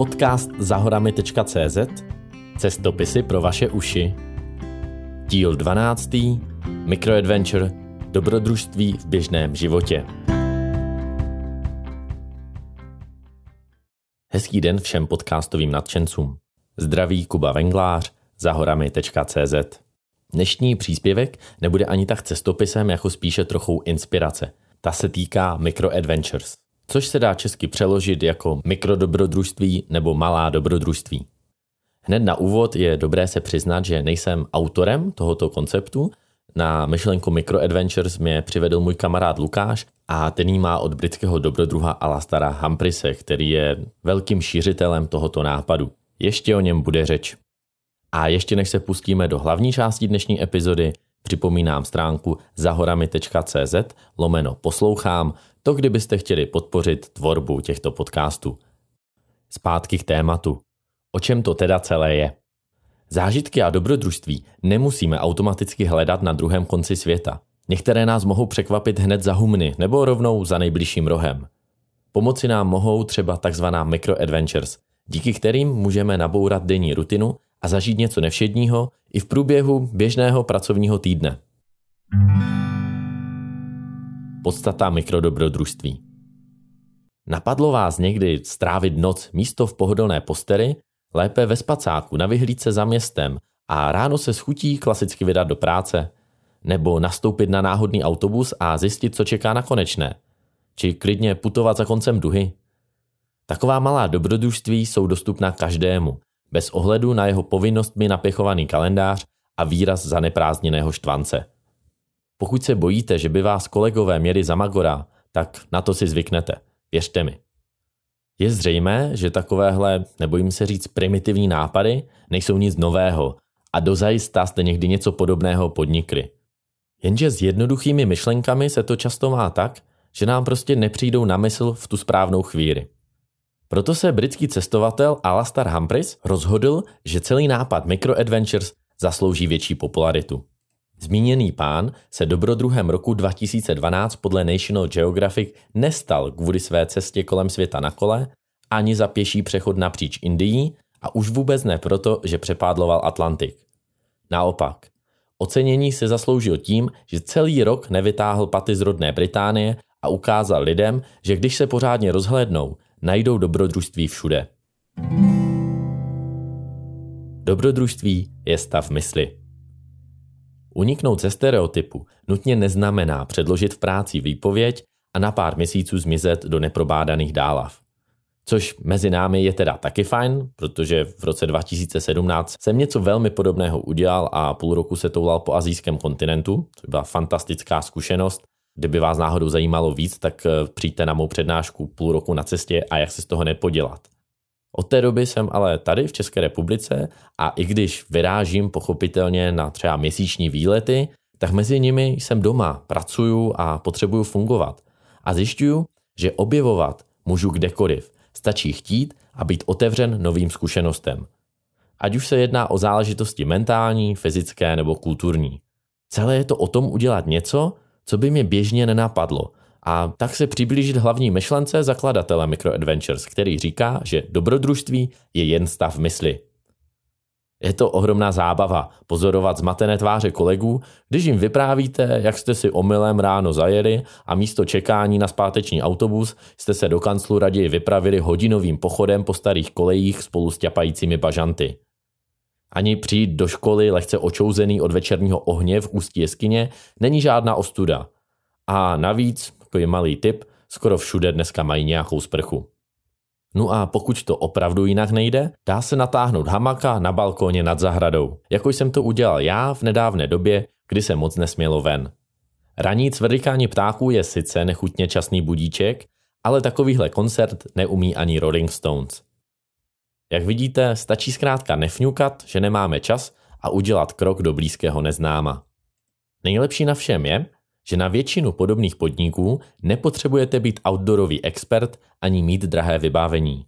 podcast zahorami.cz Cestopisy pro vaše uši Díl 12. Microadventure Dobrodružství v běžném životě Hezký den všem podcastovým nadšencům. Zdraví Kuba Venglář, zahorami.cz Dnešní příspěvek nebude ani tak cestopisem, jako spíše trochou inspirace. Ta se týká microadventures což se dá česky přeložit jako mikrodobrodružství nebo malá dobrodružství. Hned na úvod je dobré se přiznat, že nejsem autorem tohoto konceptu. Na myšlenku Microadventures mě přivedl můj kamarád Lukáš a ten jí má od britského dobrodruha Alastara Humprise, který je velkým šířitelem tohoto nápadu. Ještě o něm bude řeč. A ještě než se pustíme do hlavní části dnešní epizody, připomínám stránku zahorami.cz lomeno poslouchám, to kdybyste chtěli podpořit tvorbu těchto podcastů. Zpátky k tématu. O čem to teda celé je? Zážitky a dobrodružství nemusíme automaticky hledat na druhém konci světa. Některé nás mohou překvapit hned za humny nebo rovnou za nejbližším rohem. Pomoci nám mohou třeba takzvaná microadventures, díky kterým můžeme nabourat denní rutinu a zažít něco nevšedního i v průběhu běžného pracovního týdne. Podstata mikrodobrodružství. Napadlo vás někdy strávit noc místo v pohodlné postery, lépe ve spacáku na vyhlídce za městem a ráno se schutí klasicky vydat do práce? Nebo nastoupit na náhodný autobus a zjistit, co čeká na konečné? Či klidně putovat za koncem duhy? Taková malá dobrodružství jsou dostupná každému, bez ohledu na jeho povinnostmi napěchovaný kalendář a výraz zaneprázdněného štvance. Pokud se bojíte, že by vás kolegové měli za magora, tak na to si zvyknete. Věřte mi. Je zřejmé, že takovéhle, nebojím se říct, primitivní nápady nejsou nic nového a dozajista jste někdy něco podobného podnikli. Jenže s jednoduchými myšlenkami se to často má tak, že nám prostě nepřijdou na mysl v tu správnou chvíli. Proto se britský cestovatel Alastar Humphreys rozhodl, že celý nápad Microadventures zaslouží větší popularitu. Zmíněný pán se dobrodruhem roku 2012 podle National Geographic nestal kvůli své cestě kolem světa na kole, ani za pěší přechod napříč Indií a už vůbec ne proto, že přepádloval Atlantik. Naopak, ocenění se zasloužil tím, že celý rok nevytáhl paty z rodné Británie a ukázal lidem, že když se pořádně rozhlédnou, najdou dobrodružství všude. Dobrodružství je stav mysli. Uniknout ze stereotypu nutně neznamená předložit v práci výpověď a na pár měsíců zmizet do neprobádaných dálav. Což mezi námi je teda taky fajn, protože v roce 2017 jsem něco velmi podobného udělal a půl roku se toulal po azijském kontinentu, což byla fantastická zkušenost. Kdyby vás náhodou zajímalo víc, tak eh, přijďte na mou přednášku půl roku na cestě a jak se z toho nepodělat. Od té doby jsem ale tady v České republice a i když vyrážím pochopitelně na třeba měsíční výlety, tak mezi nimi jsem doma, pracuju a potřebuju fungovat. A zjišťuju, že objevovat můžu kdekoliv. Stačí chtít a být otevřen novým zkušenostem. Ať už se jedná o záležitosti mentální, fyzické nebo kulturní. Celé je to o tom udělat něco, co by mě běžně nenapadlo a tak se přiblížit hlavní myšlence zakladatele Microadventures, který říká, že dobrodružství je jen stav mysli. Je to ohromná zábava pozorovat zmatené tváře kolegů, když jim vyprávíte, jak jste si omylem ráno zajeli a místo čekání na zpáteční autobus jste se do kanclu raději vypravili hodinovým pochodem po starých kolejích spolu s ťapajícími bažanty. Ani přijít do školy lehce očouzený od večerního ohně v ústí jeskyně není žádná ostuda. A navíc takový malý tip, skoro všude dneska mají nějakou sprchu. No a pokud to opravdu jinak nejde, dá se natáhnout hamaka na balkóně nad zahradou, jako jsem to udělal já v nedávné době, kdy se moc nesmělo ven. Raní cvrlikání ptáků je sice nechutně časný budíček, ale takovýhle koncert neumí ani Rolling Stones. Jak vidíte, stačí zkrátka nefňukat, že nemáme čas a udělat krok do blízkého neznáma. Nejlepší na všem je, že na většinu podobných podniků nepotřebujete být outdoorový expert ani mít drahé vybavení.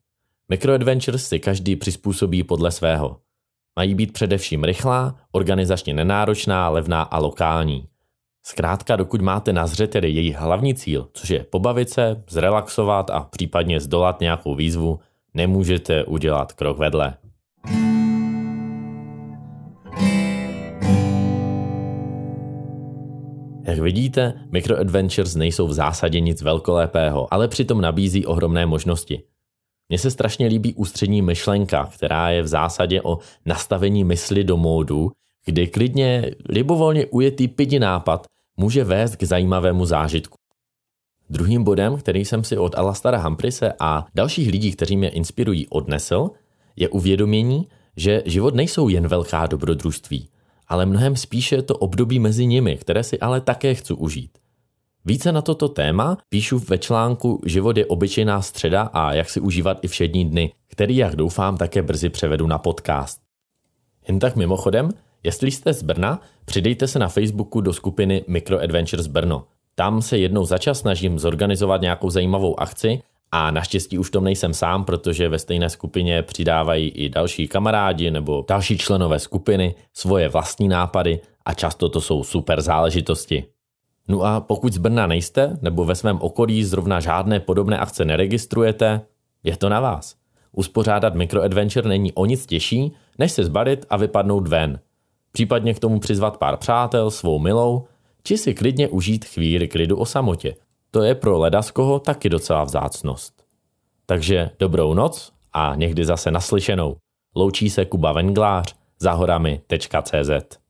Microadventures si každý přizpůsobí podle svého. Mají být především rychlá, organizačně nenáročná, levná a lokální. Zkrátka, dokud máte na zřeteli její hlavní cíl, což je pobavit se, zrelaxovat a případně zdolat nějakou výzvu, nemůžete udělat krok vedle. Jak vidíte, microadventures nejsou v zásadě nic velkolepého, ale přitom nabízí ohromné možnosti. Mně se strašně líbí ústřední myšlenka, která je v zásadě o nastavení mysli do módu, kdy klidně libovolně ujetý pidi nápad může vést k zajímavému zážitku. Druhým bodem, který jsem si od Alastara Humprise a dalších lidí, kteří mě inspirují, odnesl, je uvědomění, že život nejsou jen velká dobrodružství, ale mnohem spíše to období mezi nimi, které si ale také chci užít. Více na toto téma píšu ve článku Život je obyčejná středa a jak si užívat i všední dny, který, jak doufám, také brzy převedu na podcast. Jen tak mimochodem, jestli jste z Brna, přidejte se na Facebooku do skupiny Microadventures Brno. Tam se jednou za čas snažím zorganizovat nějakou zajímavou akci a naštěstí už tom nejsem sám, protože ve stejné skupině přidávají i další kamarádi nebo další členové skupiny svoje vlastní nápady a často to jsou super záležitosti. No a pokud z Brna nejste, nebo ve svém okolí zrovna žádné podobné akce neregistrujete, je to na vás. Uspořádat mikroadventure není o nic těžší, než se zbalit a vypadnout ven. Případně k tomu přizvat pár přátel, svou milou, či si klidně užít chvíli klidu o samotě. To je pro ledaskoho taky docela vzácnost. Takže dobrou noc a někdy zase naslyšenou. Loučí se Kuba Venglář za horami.cz